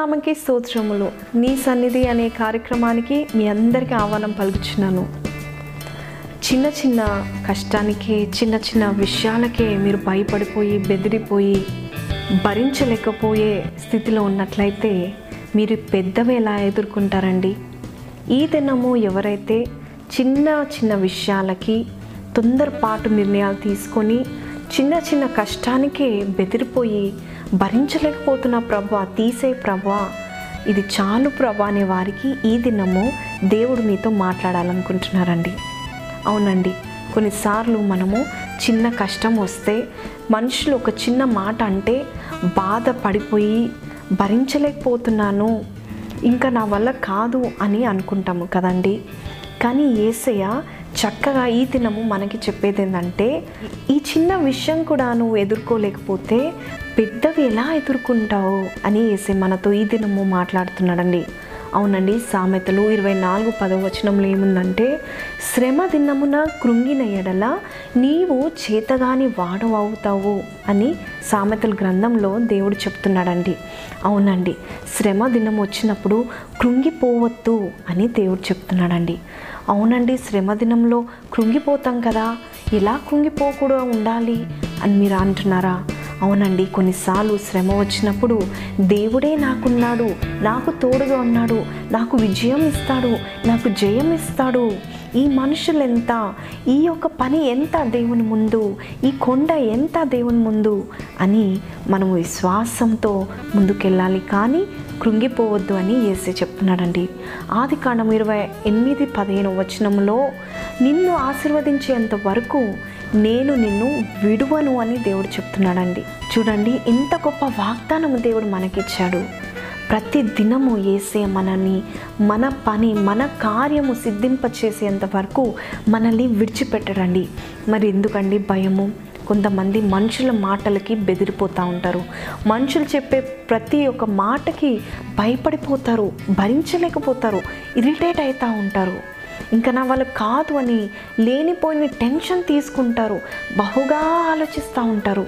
నామంకి స్తోత్రములు. నీ సన్నిధి అనే కార్యక్రమానికి మీ అందరికీ ఆహ్వానం పలుకుచున్నాను. చిన్న చిన్న కష్టానికి చిన్న చిన్న విషయాలకే మీరు భయపడిపోయి బెదిరిపోయి భరించలేకపోయే స్థితిలో ఉన్నట్లయితే మీరు పెద్దవి ఎలా ఎదుర్కొంటారండి? ఈ దినము ఎవరైతే చిన్న చిన్న విషయాలకి తొందరపాటు నిర్ణయాలు తీసుకొని చిన్న చిన్న కష్టానికే బెదిరిపోయి భరించలేకపోతున్న ప్రభా తీసే ప్రభా. ఇది చాలు ప్రభా అనే వారికి ఈ దినము దేవుడు మీతో మాట్లాడాలనుకుంటున్నారండి. అవునండి కొన్నిసార్లు మనము చిన్న కష్టం వస్తే మనుషులు ఒక చిన్న మాట అంటే బాధ పడిపోయి భరించలేకపోతున్నాను ఇంకా నా వల్ల కాదు అని అనుకుంటాము కదండి. కానీ ఏసయ్య చక్కగా ఈ దినము మనకి చెప్పేది ఏంటంటే ఈ చిన్న విషయం కూడా నువ్వు ఎదుర్కోలేకపోతే పెద్దవి ఎలా ఎదుర్కొంటావు అని వేసి మనతో ఈ దినము మాట్లాడుతున్నాడండి. అవునండి సామెతలు ఇరవై నాలుగు పదవ వచనంలో ఏముందంటే శ్రమ దినమున కృంగిన ఎడల నీవు చేతగాని వాడవవుతావు అని సామెతల గ్రంథంలో దేవుడు చెప్తున్నాడండి. అవునండి శ్రమ దినం వచ్చినప్పుడు కృంగిపోవద్దు అని దేవుడు చెప్తున్నాడండి. అవునండి శ్రమ దినంలో కృంగిపోతాం కదా. ఎలా కృంగిపోకుండా ఉండాలి అని మీరు అంటున్నారా? అవునండి కొన్నిసార్లు శ్రమ వచ్చినప్పుడు దేవుడే నాకున్నాడు నాకు తోడుగా ఉన్నాడు నాకు విజయం ఇస్తాడు నాకు జయం ఇస్తాడు. ఈ మనుషులు ఎంత? ఈ యొక్క పని ఎంత దేవుని ముందు? ఈ కొండ ఎంత దేవుని ముందు? అని మనము విశ్వాసంతో ముందుకెళ్ళాలి. కానీ కృంగిపోవద్దు అని ఏసే చెప్తున్నాడండి. ఆది కాండం ఇరవై ఎనిమిది పదిహేను వచనంలో నిన్ను ఆశీర్వదించేంత వరకు నేను నిన్ను విడువను అని దేవుడు చెప్తున్నాడండి. చూడండి ఇంత గొప్ప వాగ్దానం దేవుడు మనకిచ్చాడు. ప్రతి దినము ఏసే మనని మన పని మన కార్యము సిద్ధింపచేసేంత వరకు మనల్ని విడిచిపెట్టడండి మరి ఎందుకండి భయము? కొంతమంది మనుషుల మాటలకి బెదిరిపోతూ ఉంటారు. మనుషులు చెప్పే ప్రతి ఒక్క మాటకి భయపడిపోతారు భరించలేకపోతారు ఇరిటేట్ అవుతూ ఉంటారు. ఇంకా నా వాళ్ళు కాదు అని లేనిపోయిన టెన్షన్ తీసుకుంటారు బహుగా ఆలోచిస్తూ ఉంటారు.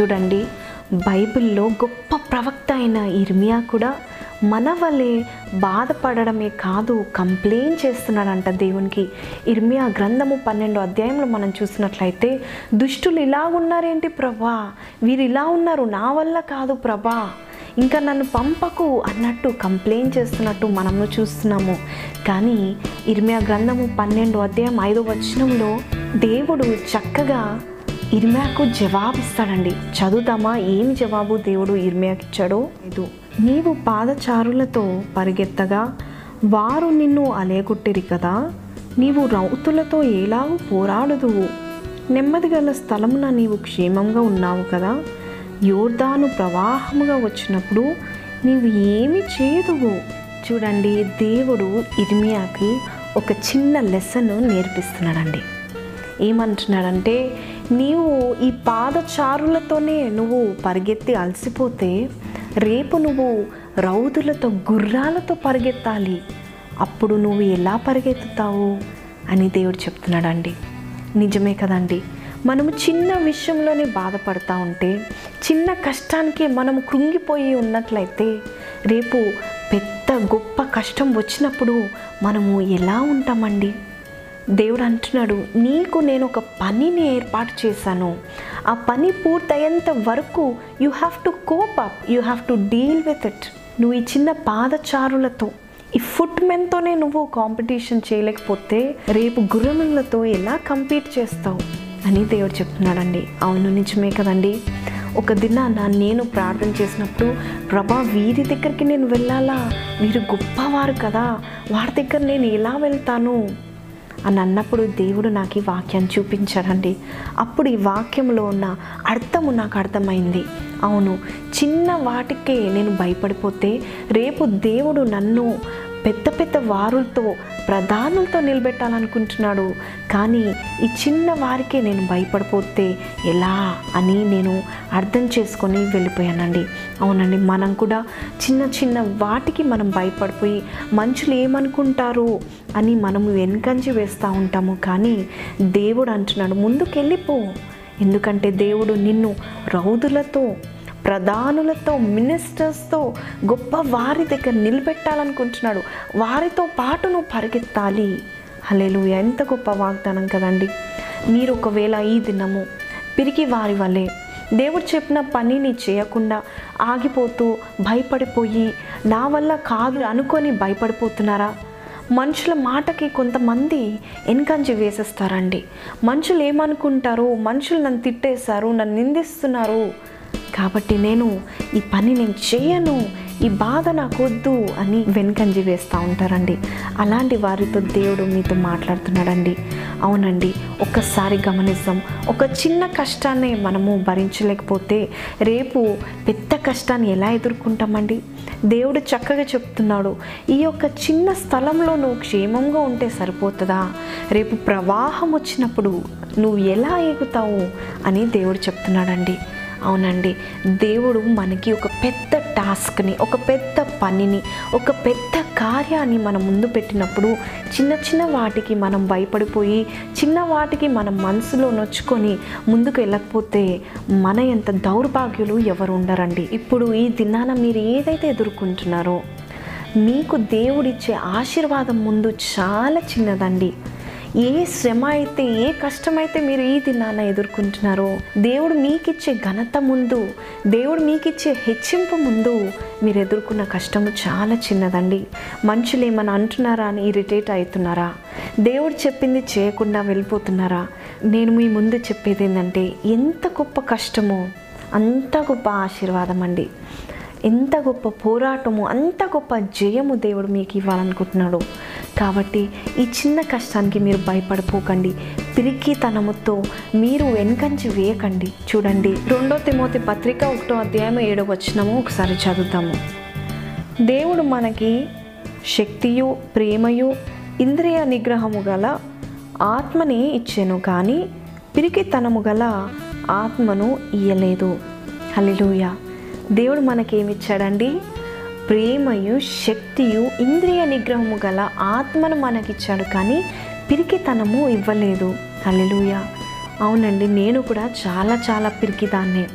చూడండి బైబిల్లో గొప్ప ప్రవక్త అయిన ఇర్మియా కూడా మన వల్లే బాధపడడమే కాదు కంప్లైంట్ చేస్తున్నాడంట దేవునికి. ఇర్మియా గ్రంథము పన్నెండు అధ్యాయంలో మనం చూసినట్లయితే దుష్టులు ఇలా ఉన్నారేంటి ప్రభా? వీరు ఇలా ఉన్నారు నా వల్ల కాదు ప్రభా. ఇంకా నన్ను పంపకు అన్నట్టు కంప్లైంట్ చేస్తున్నట్టు మనము చూస్తున్నాము. కానీ ఇర్మియా గ్రంథము పన్నెండు అధ్యాయం ఐదో వచనంలో దేవుడు చక్కగా ఇర్మియాకు జవాబిస్తాడండి. చదువుతామా ఏమి జవాబు దేవుడు ఇర్మియాకి ఇచ్చాడో ఇది నీవు పాదచారులతో పరిగెత్తగా వారు నిన్ను అలేగొట్టిరి కదా? నీవు రౌతులతో ఎలాగూ పోరాడదువు? నెమ్మది గల స్థలమున నీవు క్షేమంగా ఉన్నావు కదా? యోర్ధాను ప్రవాహముగా వచ్చినప్పుడు నీవు ఏమి చేయదువు చూడండి దేవుడు ఇర్మియాకి ఒక చిన్న లెసన్ నేర్పిస్తున్నాడండి. ఏమంటున్నాడంటే నీవు ఈ పాదచారులతోనే నువ్వు పరిగెత్తి అలసిపోతే రేపు నువ్వు రౌతులతో గుర్రాలతో పరిగెత్తాలి. అప్పుడు నువ్వు ఎలా పరిగెత్తుతావు? అని దేవుడు చెప్తున్నాడండి. నిజమే కదండి. మనము చిన్న విషయంలోనే బాధపడతా ఉంటే చిన్న కష్టానికి మనము కృంగిపోయి ఉన్నట్లయితే రేపు పెద్ద గొప్ప కష్టం వచ్చినప్పుడు మనము ఎలా ఉంటామండి? దేవుడు అంటున్నాడు నీకు నేను ఒక పనిని ఏర్పాటు చేశాను. ఆ పని పూర్తయ్యేంత వరకు you have to cope up you have to deal with it నువ్వు ఈ చిన్న పాదచారులతో ఈ ఫుట్ మెన్తోనే నువ్వు కాంపిటీషన్ చేయలేకపోతే రేపు గుర్రములతో ఎలా కంపీట్ చేస్తావు? అని దేవుడు చెప్తున్నాడండి. అవును నిజమే కదండి. ఒక దినాన నేను ప్రార్థన చేసినప్పుడు ప్రభా వీరి దగ్గరికి నేను వెళ్ళాలా? వీరు గొప్పవారు కదా. వారి దగ్గర నేను ఎలా వెళ్తాను? అని అన్నప్పుడు దేవుడు నాకు ఈ వాక్యాన్ని చూపించాడండి. అప్పుడు ఈ వాక్యంలో ఉన్న అర్థము నాకు అర్థమైంది. అవును చిన్న వాటికే నేను భయపడిపోతే రేపు దేవుడు నన్ను పెద్ద పెద్ద వారులతో ప్రధానులతో నిలబెట్టాలనుకుంటున్నాడు. కానీ ఈ చిన్న వారికే నేను భయపడిపోతే ఎలా అని నేను అర్థం చేసుకొని వెళ్ళిపోయానండి. అవునండి మనం కూడా చిన్న చిన్న వాటికి మనం భయపడిపోయి మనుషులు ఏమనుకుంటారు అని మనము వెనుకంచి వేస్తూ ఉంటాము. కానీ దేవుడు అంటున్నాడు ముందుకెళ్ళిపో. ఎందుకంటే దేవుడు నిన్ను రౌదులతో ప్రధానులతో మినిస్టర్స్తో గొప్ప వారి దగ్గర నిలబెట్టాలనుకుంటున్నాడు. వారితో పాటు నువ్వు పరిగెత్తాలి. అలేలు ఎంత గొప్ప వాగ్దానం కదండి. మీరు ఒకవేళ ఈ దినము పిరికి వారి వల్లే దేవుడు చెప్పిన పనిని చేయకుండా ఆగిపోతూ భయపడిపోయి నా వల్ల కాదు అనుకొని భయపడిపోతున్నారా? మనుషుల మాటకి కొంతమంది ఎన్కంజి వేసేస్తారండి. మనుషులు ఏమనుకుంటారు? మనుషులు నన్ను తిట్టేశారు నన్ను నిందిస్తున్నారు. కాబట్టి నేను ఈ పని నేను చేయను ఈ బాధ నాకొద్దు అని వెనకంజి వేస్తూ ఉంటారండి. అలాంటి వారితో దేవుడు మీతో మాట్లాడుతున్నాడండి. అవునండి ఒక్కసారి గమనిస్తాం. ఒక చిన్న కష్టాన్ని మనము భరించలేకపోతే రేపు పెద్ద కష్టాన్ని ఎలా ఎదుర్కొంటామండి? దేవుడు చక్కగా చెప్తున్నాడు ఈ యొక్క చిన్న స్థలంలో నువ్వు క్షేమంగా ఉంటే సరిపోతుందా? రేపు ప్రవాహం వచ్చినప్పుడు నువ్వు ఎలా ఎగుతావు అని దేవుడు చెప్తున్నాడండి. అవునండి. దేవుడు మనకి ఒక పెద్ద టాస్క్ని ఒక పెద్ద పనిని ఒక పెద్ద కార్యాన్ని మన ముందు పెట్టినప్పుడు చిన్న చిన్న వాటికి మనం భయపడిపోయి చిన్న వాటికి మనం మనసులో నొచ్చుకొని ముందుకు వెళ్ళకపోతే మన ఎంత దౌర్భాగ్యులు ఎవరు ఉండరండి. ఇప్పుడు ఈ దినాన మీరు ఏదైతే ఎదుర్కొంటున్నారో మీకు దేవుడిచ్చే ఆశీర్వాదం ముందు చాలా చిన్నదండి. ఏ శ్రమ అయితే ఏ కష్టమైతే మీరు ఈ దినాన ఎదుర్కొంటున్నారో దేవుడు మీకిచ్చే ఘనత ముందు దేవుడు మీకిచ్చే హెచ్చింపు ముందు మీరు ఎదుర్కొన్న కష్టము చాలా చిన్నదండి. మనుషులు ఏమైనా అంటున్నారా అని ఇరిటేట్ అవుతున్నారా? దేవుడు చెప్పింది చేయకుండా వెళ్ళిపోతున్నారా? నేను మీ ముందు చెప్పేది ఏంటంటే ఎంత గొప్ప కష్టమో అంత గొప్ప ఆశీర్వాదం అండి. ఎంత గొప్ప పోరాటము అంత గొప్ప జయము దేవుడు మీకు ఇవ్వాలనుకుంటున్నాడు. కాబట్టి ఈ చిన్న కష్టానికి మీరు భయపడిపోకండి. పిరికితనముతో మీరు వెనకంచి వేయకండి. చూడండి రెండో తిమోతి పత్రిక ఒకటో అధ్యాయం ఏడో వచ్చినము ఒకసారి చదువుతాము దేవుడు మనకి శక్తియు ప్రేమయు ఇంద్రియ నిగ్రహము గల ఆత్మని ఇచ్చాను కానీ పిరికితనము గల ఆత్మను ఇయ్యలేదు. హలిలుయా దేవుడు మనకేమిచ్చాడండి? ప్రేమయు శక్తియు ఇంద్రియ నిగ్రహము గల ఆత్మను మనకిచ్చాడు కానీ పిరికితనము ఇవ్వలేదు. అల్లెలుయ అవునండి నేను కూడా చాలా చాలా పిరికిదాన్నే.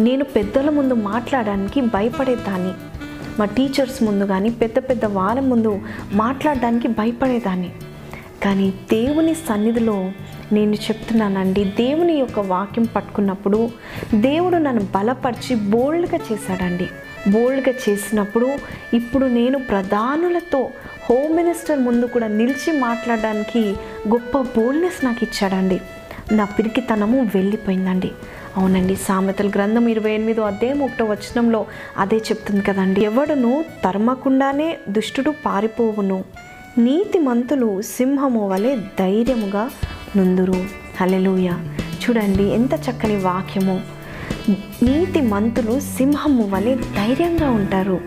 నేను పెద్దల ముందు మాట్లాడడానికి భయపడేదాన్ని. మా టీచర్స్ ముందు కానీ పెద్ద పెద్ద వాళ్ళ ముందు మాట్లాడడానికి భయపడేదాన్ని. కానీ దేవుని సన్నిధిలో నేను చెప్తున్నానండి దేవుని యొక్క వాక్యం పట్టుకున్నప్పుడు దేవుడు నన్ను బలపరిచి బోల్డ్గా చేశాడండి. బోల్డ్గా చేసినప్పుడు ఇప్పుడు నేను ప్రధానులతో హోమ్ మినిస్టర్ ముందు కూడా నిలిచి మాట్లాడడానికి గొప్ప బోల్డ్నెస్ నాకు ఇచ్చాడండి. నా పిరికితనము వెళ్ళిపోయిందండి. అవునండి సామెతల గ్రంథం ఇరవై ఎనిమిదో అధ్యాయం ఒకటో వచనంలో అదే చెప్తుంది కదండి ఎవడును తరమకుండానే దుష్టుడు పారిపోవును. నీతిమంతులు సింహము వలె ధైర్యముగా నుందురు. హలెలుయ చూడండి ఎంత చక్కని వాక్యము. నీతి మంతులు సింహము వలె ధైర్యంగా ఉంటారు.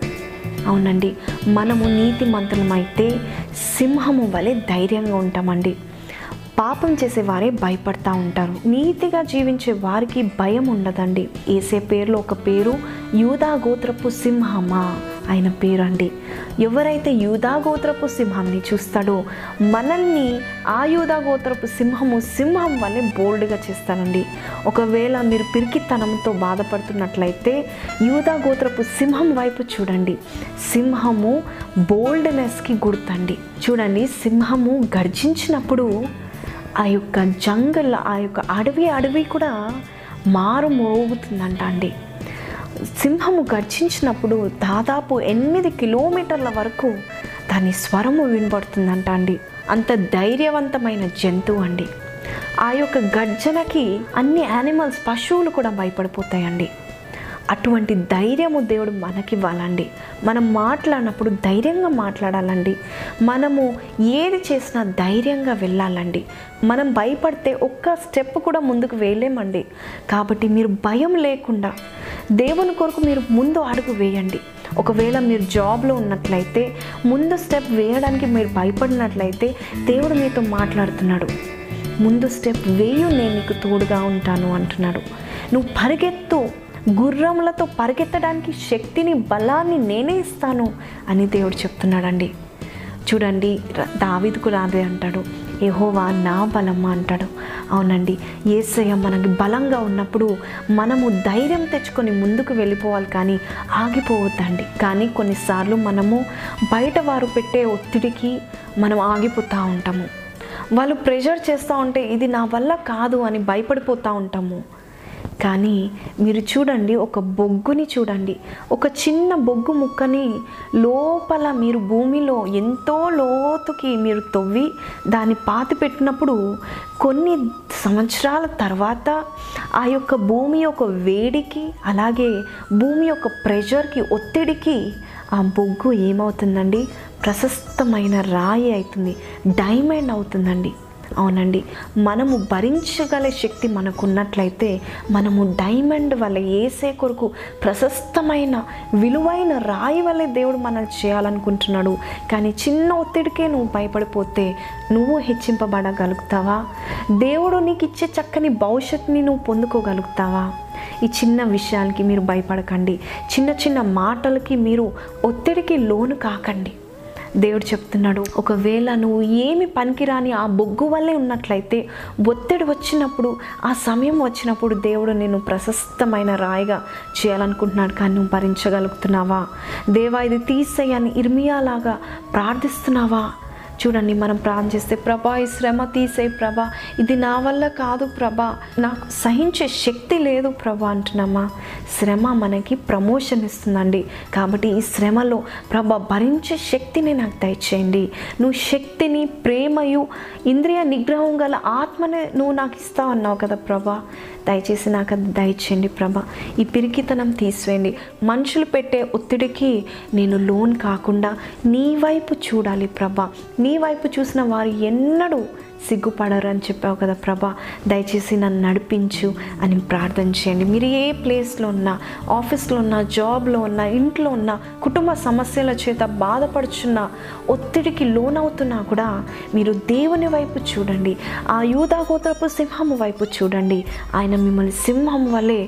అవునండి. మనము నీతి మంతులమైతే సింహము వలె ధైర్యంగా ఉంటామండి. పాపం చేసేవారే భయపడతా ఉంటారు. నీతిగా జీవించే వారికి భయం ఉండదండి. ఏసే పేరులో ఒక పేరు యూదా గోత్రపు సింహమా? ఆయన పేరు అండి ఎవరైతే యూదా గోత్రపు సింహాన్ని చూస్తాడో మనల్ని ఆ యూదా గోత్రపు సింహము సింహం వల్లే బోల్డ్గా చేస్తానండి. ఒకవేళ మీరు పిరికితనంతో బాధపడుతున్నట్లయితే యూదా గోత్రపు సింహం వైపు చూడండి. సింహము బోల్డ్నెస్కి గుర్తండి. చూడండి సింహము గర్జించినప్పుడు ఆ యొక్క జంగల్ ఆ యొక్క అడవి అడవి కూడా మారు మోగుతుందంట అండి. సింహము గర్జించినప్పుడు దాదాపు ఎనిమిది కిలోమీటర్ల వరకు దాని స్వరము వినబడుతుందంట అండి అంత ధైర్యవంతమైన జంతువు అండి. ఆ యొక్క గర్జనకి అన్ని యానిమల్స్ పశువులు కూడా భయపడిపోతాయండి. అటువంటి ధైర్యము దేవుడు మనకివ్వాలండి. మనం మాట్లాడినప్పుడు ధైర్యంగా మాట్లాడాలండి. మనము ఏది చేసినా ధైర్యంగా వెళ్ళాలండి. మనం భయపడితే ఒక్క స్టెప్ కూడా ముందుకు వేయలేమండి కాబట్టి మీరు భయం లేకుండా దేవుని కొరకు మీరు ముందు అడుగు వేయండి. ఒకవేళ మీరు జాబ్లో ఉన్నట్లయితే ముందు స్టెప్ వేయడానికి మీరు భయపడినట్లయితే దేవుడు మీతో మాట్లాడుతున్నాడు. ముందు స్టెప్ వేయు నేను నీకు తోడుగా ఉంటాను అంటున్నాడు. నువ్వు పరిగెత్తు. గుర్రములతో పరిగెత్తడానికి శక్తిని బలాన్ని నేనే ఇస్తాను అని దేవుడు చెప్తున్నాడండి. చూడండి దావిదుకు రాదే అంటాడు. ఏహోవా నా బలమ్మ అంటాడు. అవునండి ఏసయ్య మనకి బలంగా ఉన్నప్పుడు మనము ధైర్యం తెచ్చుకొని ముందుకు వెళ్ళిపోవాలి కానీ ఆగిపోవద్దండి. కానీ కొన్నిసార్లు మనము బయట వారు పెట్టే ఒత్తిడికి మనం ఆగిపోతూ ఉంటాము. వాళ్ళు ప్రెషర్ చేస్తూ ఉంటే ఇది నా వల్ల కాదు అని భయపడిపోతూ ఉంటాము. కానీ మీరు చూడండి ఒక బొగ్గుని చూడండి. ఒక చిన్న బొగ్గు ముక్కని లోపల మీరు భూమిలో ఎంతో లోతుకి మీరు తవ్వి దాన్ని పాతి పెట్టినప్పుడు కొన్ని సంవత్సరాల తర్వాత ఆ యొక్క భూమి యొక్క వేడికి అలాగే భూమి యొక్క ప్రెషర్కి ఒత్తిడికి ఆ బొగ్గు ఏమవుతుందండి? ప్రశస్తమైన రాయి అవుతుంది. డైమండ్ అవుతుందండి. అవునండి. మనము భరించగల శక్తి మనకున్నట్లయితే మనము డైమండ్ వల్ల ఏసే కొరకు ప్రశస్తమైన విలువైన రాయి వల్లే దేవుడు మనల్ని చేయాలనుకుంటున్నాడు. కానీ చిన్న ఒత్తిడికే నువ్వు భయపడిపోతే నువ్వు హెచ్చింపబడగలుగుతావా? దేవుడు నీకు ఇచ్చే చక్కని భవిష్యత్తుని నువ్వు పొందుకోగలుగుతావా? ఈ చిన్న విషయాలకి మీరు భయపడకండి. చిన్న చిన్న మాటలకి మీరు ఒత్తిడికి లోను కాకండి. దేవుడు చెప్తున్నాడు ఒకవేళ నువ్వు ఏమి పనికిరాని ఆ బొగ్గు వల్లే ఉన్నట్లయితే ఒత్తిడి వచ్చినప్పుడు ఆ సమయం వచ్చినప్పుడు దేవుడు నేను ప్రశస్తమైన రాయిగా చేయాలనుకుంటున్నాడు. కానీ నువ్వు భరించగలుగుతున్నావా? దేవా ఇది తీసేయని ఇర్మియాలాగా ప్రార్థిస్తున్నావా? చూడండి మనం ప్రార్థన చేస్తే ప్రభా ఈ శ్రమ తీసే ప్రభా ఇది నా వల్ల కాదు ప్రభా నాకు సహించే శక్తి లేదు ప్రభా అంటున్నామా? శ్రమ మనకి ప్రమోషన్ ఇస్తుందండి. కాబట్టి ఈ శ్రమలో ప్రభా భరించే శక్తిని నాకు దయచేయండి. నువ్వు శక్తిని ప్రేమయు ఇంద్రియ నిగ్రహం గల ఆత్మని నువ్వు నాకు ఇస్తావు అన్నావు కదా ప్రభా. దయచేసి నాకు అది దయచేయండి ప్రభా. ఈ పిరికితనం తీసివేయండి. మనుషులు పెట్టే ఒత్తిడికి నేను లోన్ కాకుండా నీ వైపు చూడాలి ప్రభ. నీ వైపు చూసిన వారు ఎన్నడూ సిగ్గుపడరు అని చెప్పావు కదా ప్రభా. దయచేసి నన్ను నడిపించు అని ప్రార్థన చేయండి. మీరు ఏ ప్లేస్లో ఉన్నా ఆఫీస్లో ఉన్నా జాబ్లో ఉన్నా ఇంట్లో ఉన్నా కుటుంబ సమస్యల చేత బాధపడుచున్న ఒత్తిడికి లోనవుతున్నా కూడా మీరు దేవుని వైపు చూడండి. ఆ యూదాగోత్రపు సింహము వైపు చూడండి. ఆయన మిమ్మల్ని సింహం వలె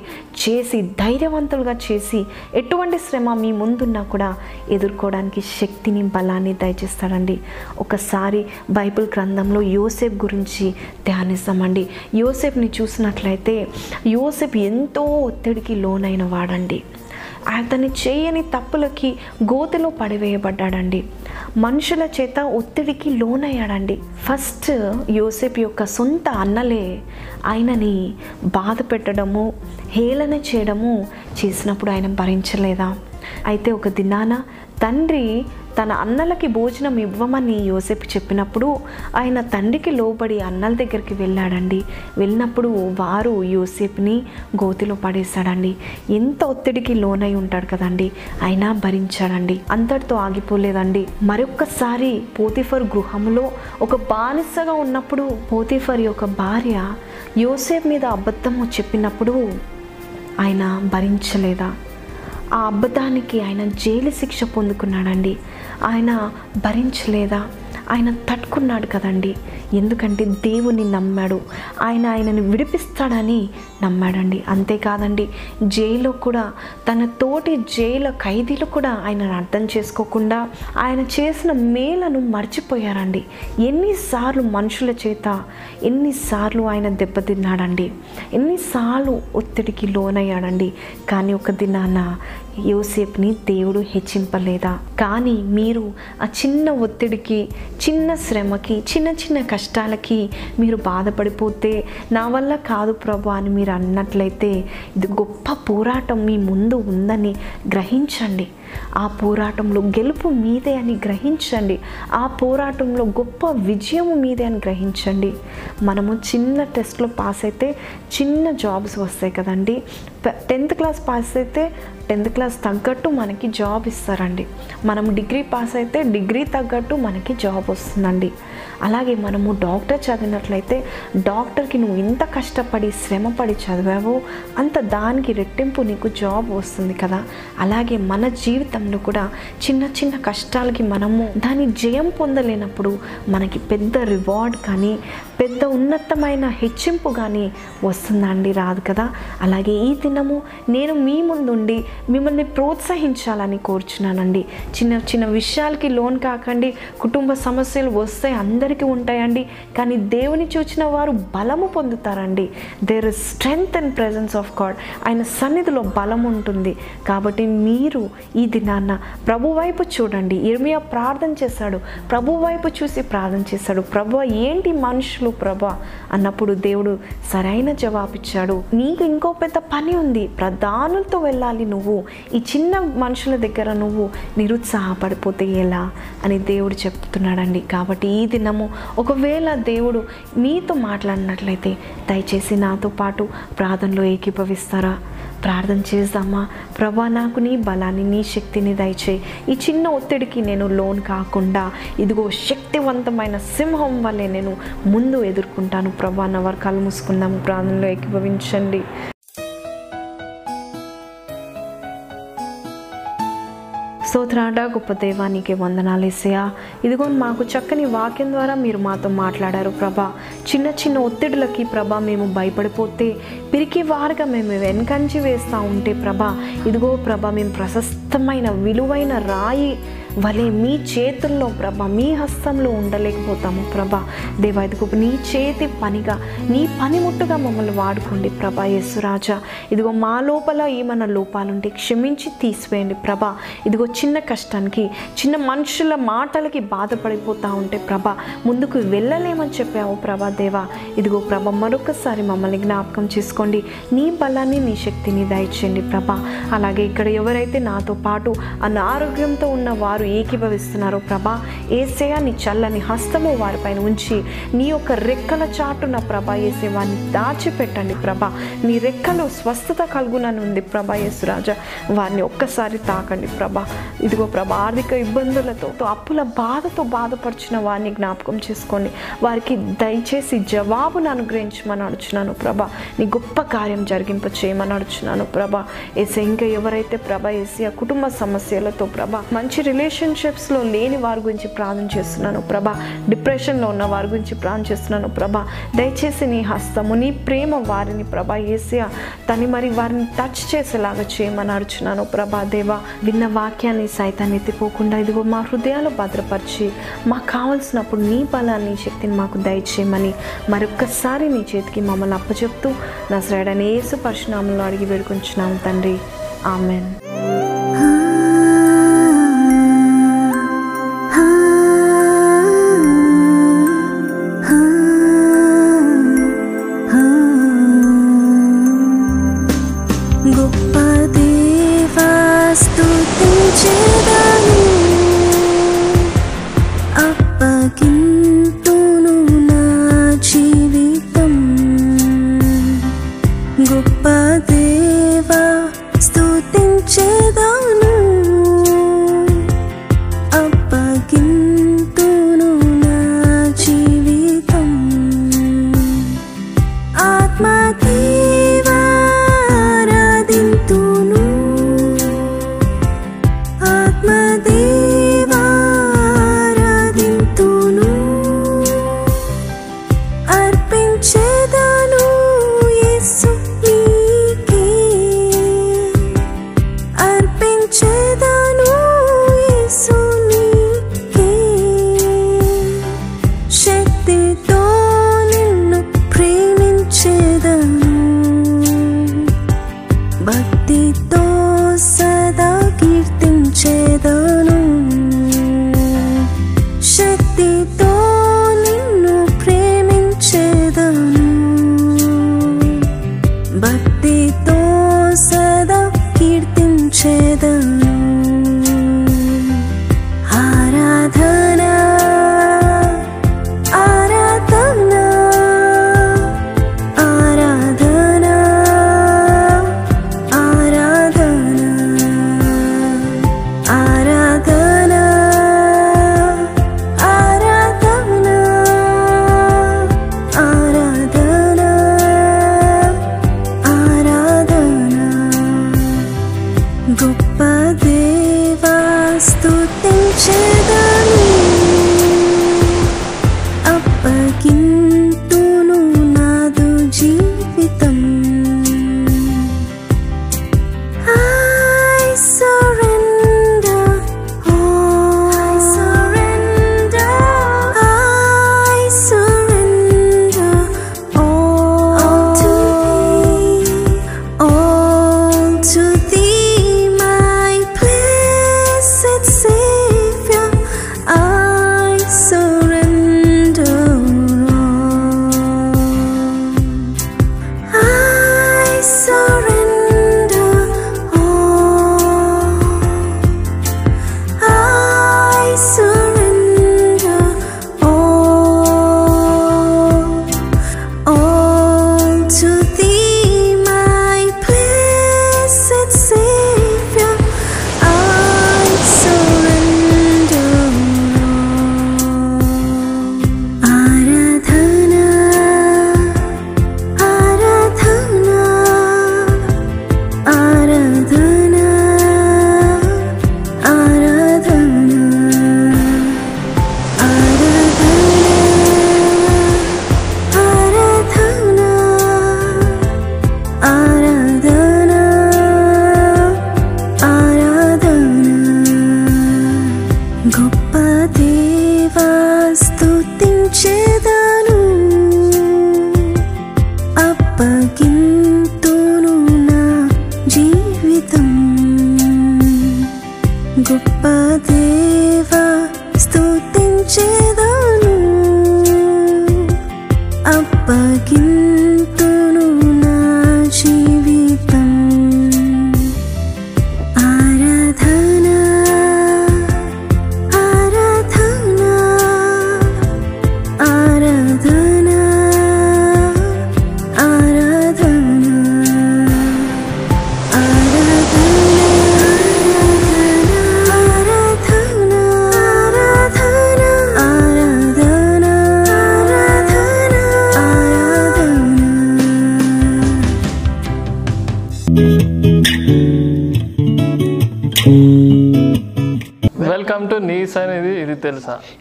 చేసి ధైర్యవంతులుగా చేసి ఎటువంటి శ్రమ మీ ముందున్నా కూడా ఎదుర్కోవడానికి శక్తిని బలాన్ని దయచేస్తాడండి. ఒకసారి బైబిల్ గ్రంథంలో యోసేఫ్ గురించి ధ్యానిస్తామండి. యోసేఫ్ని చూసినట్లయితే యోసేఫ్ ఎంతో ఒత్తిడికి లోనైన వాడండి. అతని చేయని తప్పులకి గోతిలో పడివేయబడ్డాడండి. మనుషుల చేత ఒత్తిడికి లోనయ్యాడండి. ఫస్ట్ యోసేపు యొక్క సొంత అన్నలే ఆయనని బాధ పెట్టడము హేళన చేయడము చేసినప్పుడు ఆయన భరించలేదా? అయితే ఒక దినాన తండ్రి తన అన్నలకి భోజనం ఇవ్వమని యోసేపు చెప్పినప్పుడు ఆయన తండ్రికి లోబడి అన్నల దగ్గరికి వెళ్ళాడండి. వెళ్ళినప్పుడు వారు యోసేపుని గోతిలో పడేశాడండి. ఎంత ఒత్తిడికి లోనై ఉంటాడు కదండి. అయినా భరించాడండి. అంతటితో ఆగిపోలేదండి. మరొక్కసారి పోతిఫర్ గృహంలో ఒక బానిసగా ఉన్నప్పుడు పోతిఫర్ యొక్క భార్య యోసేపు మీద అబద్ధము చెప్పినప్పుడు ఆయన భరించలేదా? ఆ అబద్ధానికి ఆయన జైలు శిక్ష పొందుకున్నాడండి. ఆయన భరించలేదా? ఆయన తట్టుకున్నాడు కదండి. ఎందుకంటే దేవుని నమ్మాడు. ఆయన ఆయనను విడిపిస్తాడని నమ్మాడండి. అంతేకాదండి జైల్లో కూడా తన తోటి జైల ఖైదీలు కూడా ఆయనను అర్థం చేసుకోకుండా ఆయన చేసిన మేలను మర్చిపోయారండి. ఎన్నిసార్లు మనుషుల చేత ఎన్నిసార్లు ఆయన దెబ్బతిన్నాడండి. ఎన్నిసార్లు ఒత్తిడికి లోనయ్యాడండి. కానీ ఒక దినాన యోసేపుని దేవుడు హెచ్చింపలేదా? కానీ మీరు ఆ చిన్న ఒత్తిడికి చిన్న శ్రమకి చిన్న చిన్న కష్టాలకి మీరు బాధపడిపోతే నా వల్ల కాదు ప్రభు అని మీరు అన్నట్లయితే ఇది గొప్ప పోరాటం మీ ముందు ఉందని గ్రహించండి. ఆ పోరాటంలో గెలుపు మీదే అని గ్రహించండి. ఆ పోరాటంలో గొప్ప విజయం మీదే అని గ్రహించండి. మనము చిన్న టెస్ట్లో పాస్ అయితే చిన్న జాబ్స్ వస్తాయి కదండి. టెన్త్ క్లాస్ పాస్ అయితే టెన్త్ క్లాస్ తగ్గట్టు మనకి జాబ్ ఇస్తారండి. మనం డిగ్రీ పాస్ అయితే డిగ్రీ తగ్గట్టు మనకి జాబ్ వస్తుందండి. అలాగే మనము డాక్టర్ చదివినట్లయితే డాక్టర్కి నువ్వు ఎంత కష్టపడి శ్రమపడి చదివావో అంత దానికి రెట్టింపు నీకు జాబ్ వస్తుంది కదా. అలాగే మన జీవితంలో కూడా చిన్న చిన్న కష్టాలకి మనము దాని జయం పొందలేనప్పుడు మనకి పెద్ద రివార్డ్ కానీ పెద్ద ఉన్నతమైన హెచ్చింపు కానీ వస్తుందండి రాదు కదా. అలాగే ఈ దినము నేను మీ ముందుండి మిమ్మల్ని ప్రోత్సహించాలని కోరుచున్నానండి. చిన్న చిన్న విషయాలకి లోన్ కాకండి కుటుంబ సమస్యలు వస్తే అందరికీ ఉంటాయండి. కానీ దేవుని చూచిన వారు బలము పొందుతారండి. There is strength and presence of God ఆయన సన్నిధిలో బలం ఉంటుంది. కాబట్టి మీరు ఈ దినాన్న ప్రభు వైపు చూడండి. ఇర్మియా ప్రార్థన చేశాడు. ప్రభు వైపు చూసి ప్రార్థన చేశాడు. ప్రభు ఏంటి మనుషులు ప్రభా అన్నప్పుడు దేవుడు సరైన జవాబిచ్చాడు. నీకు ఇంకో పెద్ద పని ఉంది. ప్రధానులతో వెళ్ళాలి నువ్వు. ఈ చిన్న మనుషుల దగ్గర నువ్వు నిరుత్సాహపడిపోతే ఎలా? అని దేవుడు చెప్తున్నాడండి. కాబట్టి ఈ దినము ఒకవేళ దేవుడు మీతో మాట్లాడినట్లయితే దయచేసి నాతో పాటు ప్రార్థనలో ఏకీభవిస్తారా? ప్రార్థన చేద్దామా? ప్రభా నాకు నీ బలాన్ని నీ శక్తిని దయచేయి. ఈ చిన్న ఒత్తిడికి నేను లోన్ కాకుండా ఇదిగో శక్తివంతమైన సింహం వల్లే నేను ముందు ఎదుర్కొంటాను. ప్రభా నా వర్గాలు మూసుకుందాము ప్రార్థనలో ఏకీభవించండి. స్తోత్రాడ గొప్ప దైవానికి వందనాలు ఏసయ్యా. ఇదిగో మాకు చక్కని వాక్యం ద్వారా మీరు మాతో మాట్లాడారు ప్రభా. చిన్న చిన్న ఒత్తిడులకి ప్రభా మేము భయపడిపోతే పిరికి వారుగా మేము వెనకంచి వేస్తూ ఉంటే ప్రభా. ఇదిగో ప్రభా మేము ప్రశస్తమైన విలువైన రాయి వలే మీ చేతుల్లో ప్రభ మీ హస్తంలో ఉండలేకపోతాము ప్రభ. దేవా ఇదిగో నీ చేతి పనిగా నీ పనిముట్టుగా మమ్మల్ని వాడుకోండి ప్రభా యేసురాజా ఇదిగో మా లోపల ఏమన్నా లోపాలుంటే క్షమించి తీసివేయండి ప్రభ. ఇదిగో చిన్న కష్టానికి చిన్న మనుషుల మాటలకి బాధపడిపోతూ ఉంటే ప్రభ ముందుకు వెళ్ళలేమని చెప్పావు ప్రభా దేవా. ఇదిగో ప్రభ మరొకసారి మమ్మల్ని జ్ఞాపకం చేసుకోండి. నీ బలాన్ని నీ శక్తిని దయచేయండి ప్రభ. అలాగే ఇక్కడ ఎవరైతే నాతో పాటు అనారోగ్యంతో ఉన్న వారు ఏకీభవిస్తున్నారో ప్రభా. ఏసయ నీ చల్లని హస్తము వారిపైన ఉంచి నీ యొక్క రెక్కల చాటున ప్రభా ఏసే వారిని దాచిపెట్టండి ప్రభా. నీ రెక్కలో స్వస్థత కలుగునని ఉంది ప్రభా యేసురాజా. వారిని ఒక్కసారి తాకండి ప్రభా. ఇదిగో ప్రభా ఆర్థిక ఇబ్బందులతో అప్పుల బాధతో బాధపరిచిన వారిని జ్ఞాపకం చేసుకోండి. వారికి దయచేసి జవాబును అనుగ్రహించమని అడుచున్నాను ప్రభా. నీ గొప్ప కార్యం జరిగింప చేయమని అడుచున్నాను ప్రభా. ఏసే ఇంకా ఎవరైతే ప్రభా ఏసీ ఆ కుటుంబ సమస్యలతో ప్రభా మంచి రిలేషన్ రిలేషన్షిప్స్లో లేని వారి గురించి ప్రార్థన చేస్తున్నాను ప్రభా. డిప్రెషన్లో ఉన్న వారి గురించి ప్రార్థన చేస్తున్నాను ప్రభా. దయచేసి నీ హస్తము నీ ప్రేమ వారిని ప్రభా ఏసియా తని మరి వారిని టచ్ చేసేలాగా చేయమని అడుచున్నాను ప్రభా దేవా. విన్న వాక్యాన్ని సైతాన్ని ఎత్తిపోకుండా ఇదిగో మా హృదయాలు భద్రపరిచి మాకు కావలసినప్పుడు నీ బలాన్ని శక్తిని మాకు దయచేయమని మరొక్కసారి నీ చేతికి మమ్మల్ని అప్పచెప్తూ నా శ్రేడని ఏసు పరిశునామంలో అడిగి వేడుకుంటున్నాము తండ్రి. ఆమెన్.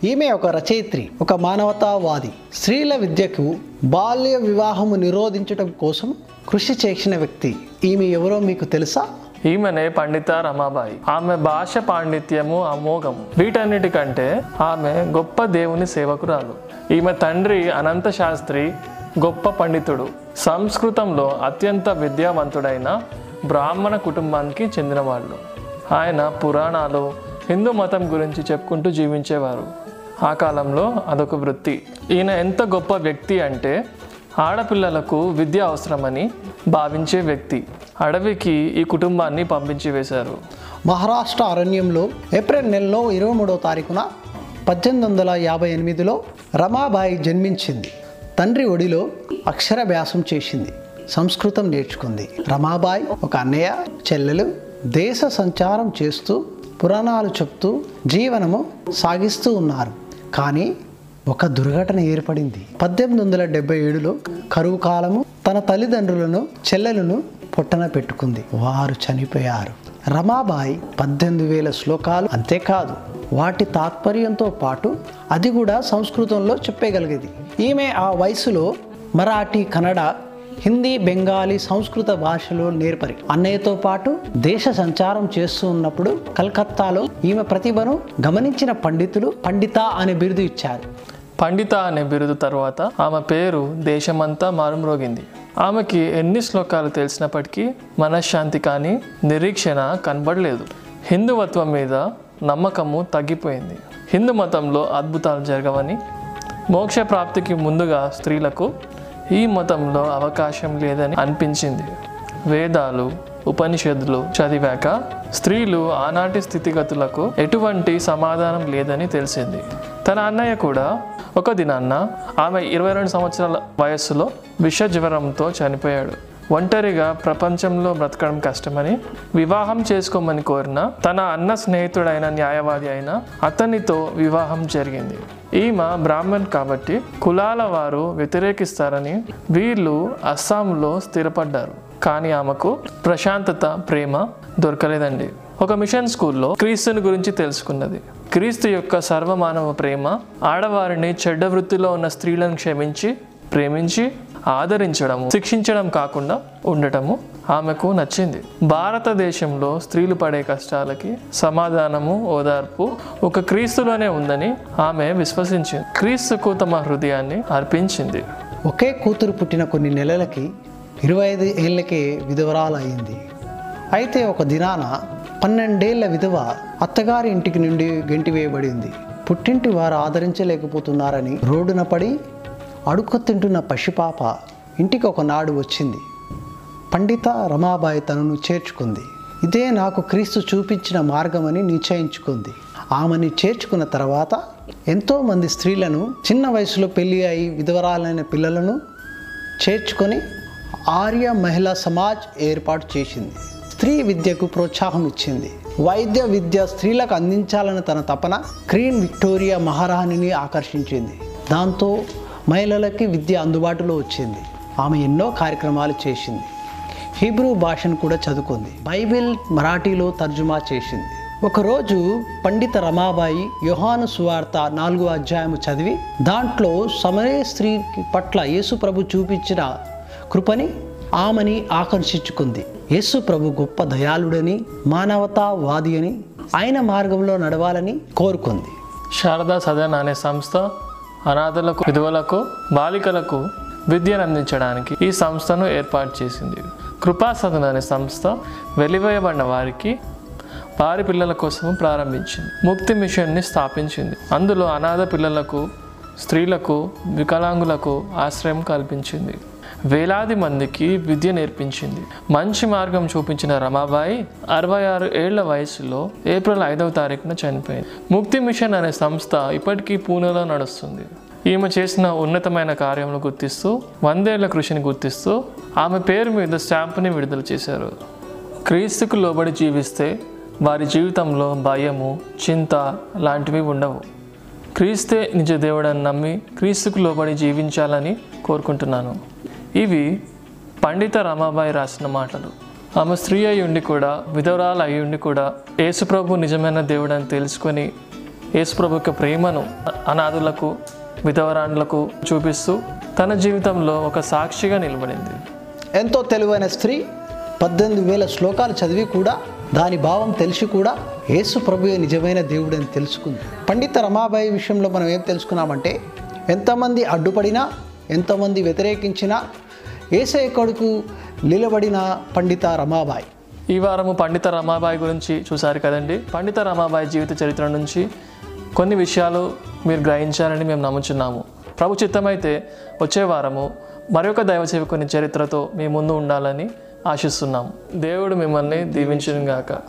ఈమె ఒక రచయిత్రి ఒక మానవతావాది. స్త్రీల విద్యకు బాల్య వివాహము నిరోధించడం కోసం కృషి చేసిన వ్యక్తి. ఈమె ఎవరో మీకు తెలుసా? ఈమెనే పండిత రమాబాయి. ఆమె భాష పాండిత్యము అమోఘము. వీటన్నిటికంటే ఆమె గొప్ప దేవుని సేవకురాలు. ఈమె తండ్రి అనంత శాస్త్రి గొప్ప పండితుడు. సంస్కృతంలో అత్యంత విద్యావంతుడైన బ్రాహ్మణ కుటుంబానికి చెందినవాళ్ళు. ఆయన పురాణాలు హిందూ మతం గురించి చెప్పుకుంటూ జీవించేవారు. ఆ కాలంలో అదొక వృత్తి. ఈయన ఎంత గొప్ప వ్యక్తి అంటే ఆడపిల్లలకు విద్య అవసరమని భావించే వ్యక్తి. అడవికి ఈ కుటుంబాన్ని పంపించి వేశారు. మహారాష్ట్ర అరణ్యంలో ఏప్రిల్ నెలలో ఇరవై మూడో తారీఖున పద్దెనిమిది వందల యాభై ఎనిమిదిలో రమాబాయి జన్మించింది. తండ్రి ఒడిలో అక్షరభ్యాసం చేసింది. సంస్కృతం నేర్చుకుంది. రమాబాయి ఒక అన్నయ్య చెల్లెలు దేశ సంచారం చేస్తూ పురాణాలు చెప్తూ జీవనము సాగిస్తూ ఉన్నారు. కానీ ఒక దుర్ఘటన ఏర్పడింది. పద్దెనిమిది వందల డెబ్బై ఏడులో కరువు కాలము తన తల్లిదండ్రులను చెల్లెలను పొట్టన పెట్టుకుంది. వారు చనిపోయారు. రమాబాయి పద్దెనిమిది వేల శ్లోకాలు అంతేకాదు వాటి తాత్పర్యంతో పాటు అది కూడా సంస్కృతంలో చెప్పగలిగేది. ఈమె ఆ వయసులో మరాఠీ కన్నడ హిందీ బెంగాలీ సంస్కృత భాషలో నేర్పరి. అన్నయ్యతో పాటు దేశ సంచారం చేస్తూ ఉన్నప్పుడు కలకత్తాలో ఈమె ప్రతిభను గమనించిన పండితులు పండిత అనే బిరుదు ఇచ్చారు. పండిత అనే బిరుదు తర్వాత ఆమె పేరు దేశమంతా మారుమ్రోగింది. ఆమెకి ఎన్ని శ్లోకాలు తెలిసినప్పటికీ మనశ్శాంతి కానీ నిరీక్షణ కనబడలేదు. హిందువత్వం మీద నమ్మకము తగ్గిపోయింది. హిందూ మతంలో అద్భుతాలు జరగవని మోక్ష ప్రాప్తికి ముందుగా స్త్రీలకు ఈ మతంలో అవకాశం లేదని అనిపించింది. వేదాలు ఉపనిషత్తులు చదివాక స్త్రీలు ఆనాటి స్థితిగతులకు ఎటువంటి సమాధానం లేదని తెలిసింది. తన అన్నయ్య కూడా ఒక దినాన్న ఆమె ఇరవై రెండు సంవత్సరాల వయస్సులో విష జ్వరంతో చనిపోయాడు. ఒంటరిగా ప్రపంచంలో బ్రతకడం కష్టమని వివాహం చేసుకోమని కోరిన తన అన్న స్నేహితుడైన న్యాయవాది అయిన అతనితో వివాహం జరిగింది. ఈమె బ్రాహ్మణ్ కాబట్టి కులాల వారు వ్యతిరేకిస్తారని వీళ్ళు అస్సాంలో స్థిరపడ్డారు. కానీ ఆమెకు ప్రశాంతత ప్రేమ దొరకలేదండి. ఒక మిషన్ స్కూల్లో క్రీస్తుని గురించి తెలుసుకున్నది. క్రీస్తు యొక్క సర్వమానవ ప్రేమ ఆడవారిని చెడ్డ వృత్తిలో ఉన్న స్త్రీలను క్షమించి ప్రేమించి ఆదరించడము శిక్షించడం కాకుండా ఉండటము ఆమెకు నచ్చింది. భారతదేశంలో స్త్రీలు పడే కష్టాలకి సమాధానము ఓదార్పు ఒక క్రీస్తులోనే ఉందని ఆమె విశ్వసించింది. క్రీస్తుకు తమ హృదయాన్ని అర్పించింది. ఒకే కూతురు పుట్టిన కొన్ని నెలలకి ఇరవై ఐదు ఏళ్ళకే విధవరాలు అయింది అయితే ఒక దినాన పన్నెండేళ్ళ విధవ అత్తగారి ఇంటికి నుండి గెంటివేయబడింది. పుట్టింటి వారు ఆదరించలేకపోతున్నారని రోడ్డున పడి అడుక్కు తింటున్న పసిపాప ఇంటికి ఒకనాడు వచ్చింది. పండిత రమాబాయి తనను చేర్చుకుంది. ఇదే నాకు క్రీస్తు చూపించిన మార్గమని నిశ్చయించుకుంది. ఆమెని చేర్చుకున్న తర్వాత ఎంతోమంది స్త్రీలను చిన్న వయసులో పెళ్ళి అయి విధవరాలైన పిల్లలను చేర్చుకొని ఆర్య మహిళా సమాజ్ ఏర్పాటు చేసింది. స్త్రీ విద్యకు ప్రోత్సాహం ఇచ్చింది. వైద్య విద్య స్త్రీలకు అందించాలని తన తపన క్రీన్ విక్టోరియా మహారాణిని ఆకర్షించింది. దాంతో మహిళలకి విద్య అందుబాటులో వచ్చింది. ఆమె ఎన్నో కార్యక్రమాలు చేసింది. హీబ్రూ భాషను కూడా చదువుకుంది. బైబిల్ మరాఠీలో తర్జుమా చేసింది. ఒకరోజు పండిత రమాబాయి యోహాను సువార్త నాలుగో అధ్యాయము చదివి దాంట్లో సమరే స్త్రీ పట్ల యేసు ప్రభు చూపించిన కృపని ఆమెని ఆకర్షించుకుంది. యేసు ప్రభు గొప్ప దయాళుడని మానవతావాది అని ఆయన మార్గంలో నడవాలని కోరుకుంది. శారదా సదన్ అనే సంస్థ అనాథలకు విధువులకు బాలికలకు విద్యను అందించడానికి ఈ సంస్థను ఏర్పాటు చేసింది. కృపా సదన్ అనే సంస్థ వెలివేయబడిన వారికి వారి పిల్లల కోసం ప్రారంభించింది. ముక్తి మిషన్ని స్థాపించింది. అందులో అనాథ పిల్లలకు స్త్రీలకు వికలాంగులకు ఆశ్రయం కల్పించింది. వేలాది మందికి విద్య నేర్పించింది. మంచి మార్గం చూపించిన రమాబాయి అరవై ఆరు ఏళ్ళ వయసులో ఏప్రిల్ ఐదవ తారీఖున చనిపోయింది. ముక్తి మిషన్ అనే సంస్థ ఇప్పటికీ పూణేలో నడుస్తుంది. ఈమె చేసిన ఉన్నతమైన కార్యములు గుర్తిస్తూ వందేళ్ళ కృషిని గుర్తిస్తూ ఆమె పేరు మీద స్టాంపుని విడుదల చేశారు. క్రీస్తుకు లోబడి జీవిస్తే వారి జీవితంలో భయము చింత లాంటివి ఉండవు. క్రీస్తే నిజ దేవుడని నమ్మి క్రీస్తుకు లోబడి జీవించాలని కోరుకుంటున్నాను. ఇవి పండిత రమాబాయి రాసిన మాటలు. ఆమె స్త్రీ అయి ఉండి కూడా విధవరాలు అయి ఉండి కూడా యేసుప్రభు నిజమైన దేవుడని తెలుసుకొని యేసుప్రభు యొక్క ప్రేమను అనాథులకు విధవరాండ్లకు చూపిస్తూ తన జీవితంలో ఒక సాక్షిగా నిలబడింది. ఎంతో తెలివైన స్త్రీ పద్దెనిమిది వేల శ్లోకాలు చదివి కూడా దాని భావం తెలిసి కూడా యేసు ప్రభువే నిజమైన దేవుడని తెలుసుకుంది. పండిత రమాబాయి విషయంలో మనం ఏం తెలుసుకున్నామంటే ఎంతమంది అడ్డుపడినా ఎంతోమంది వ్యతిరేకించిన ఏసై కొడుకు నిలబడిన పండిత రమాబాయి. ఈ వారము పండిత రమాబాయి గురించి చూశారు కదండి. పండిత రమాబాయి జీవిత చరిత్ర నుంచి కొన్ని విషయాలు మీరు గ్రహించారని మేము నమ్ముచున్నాము. ప్రభు చిత్తమైతే వచ్చే వారము మరొక దైవ కొన్ని చరిత్రతో మీ ముందు ఉండాలని ఆశిస్తున్నాము దేవుడు మిమ్మల్ని దీవించునుగాక. గాక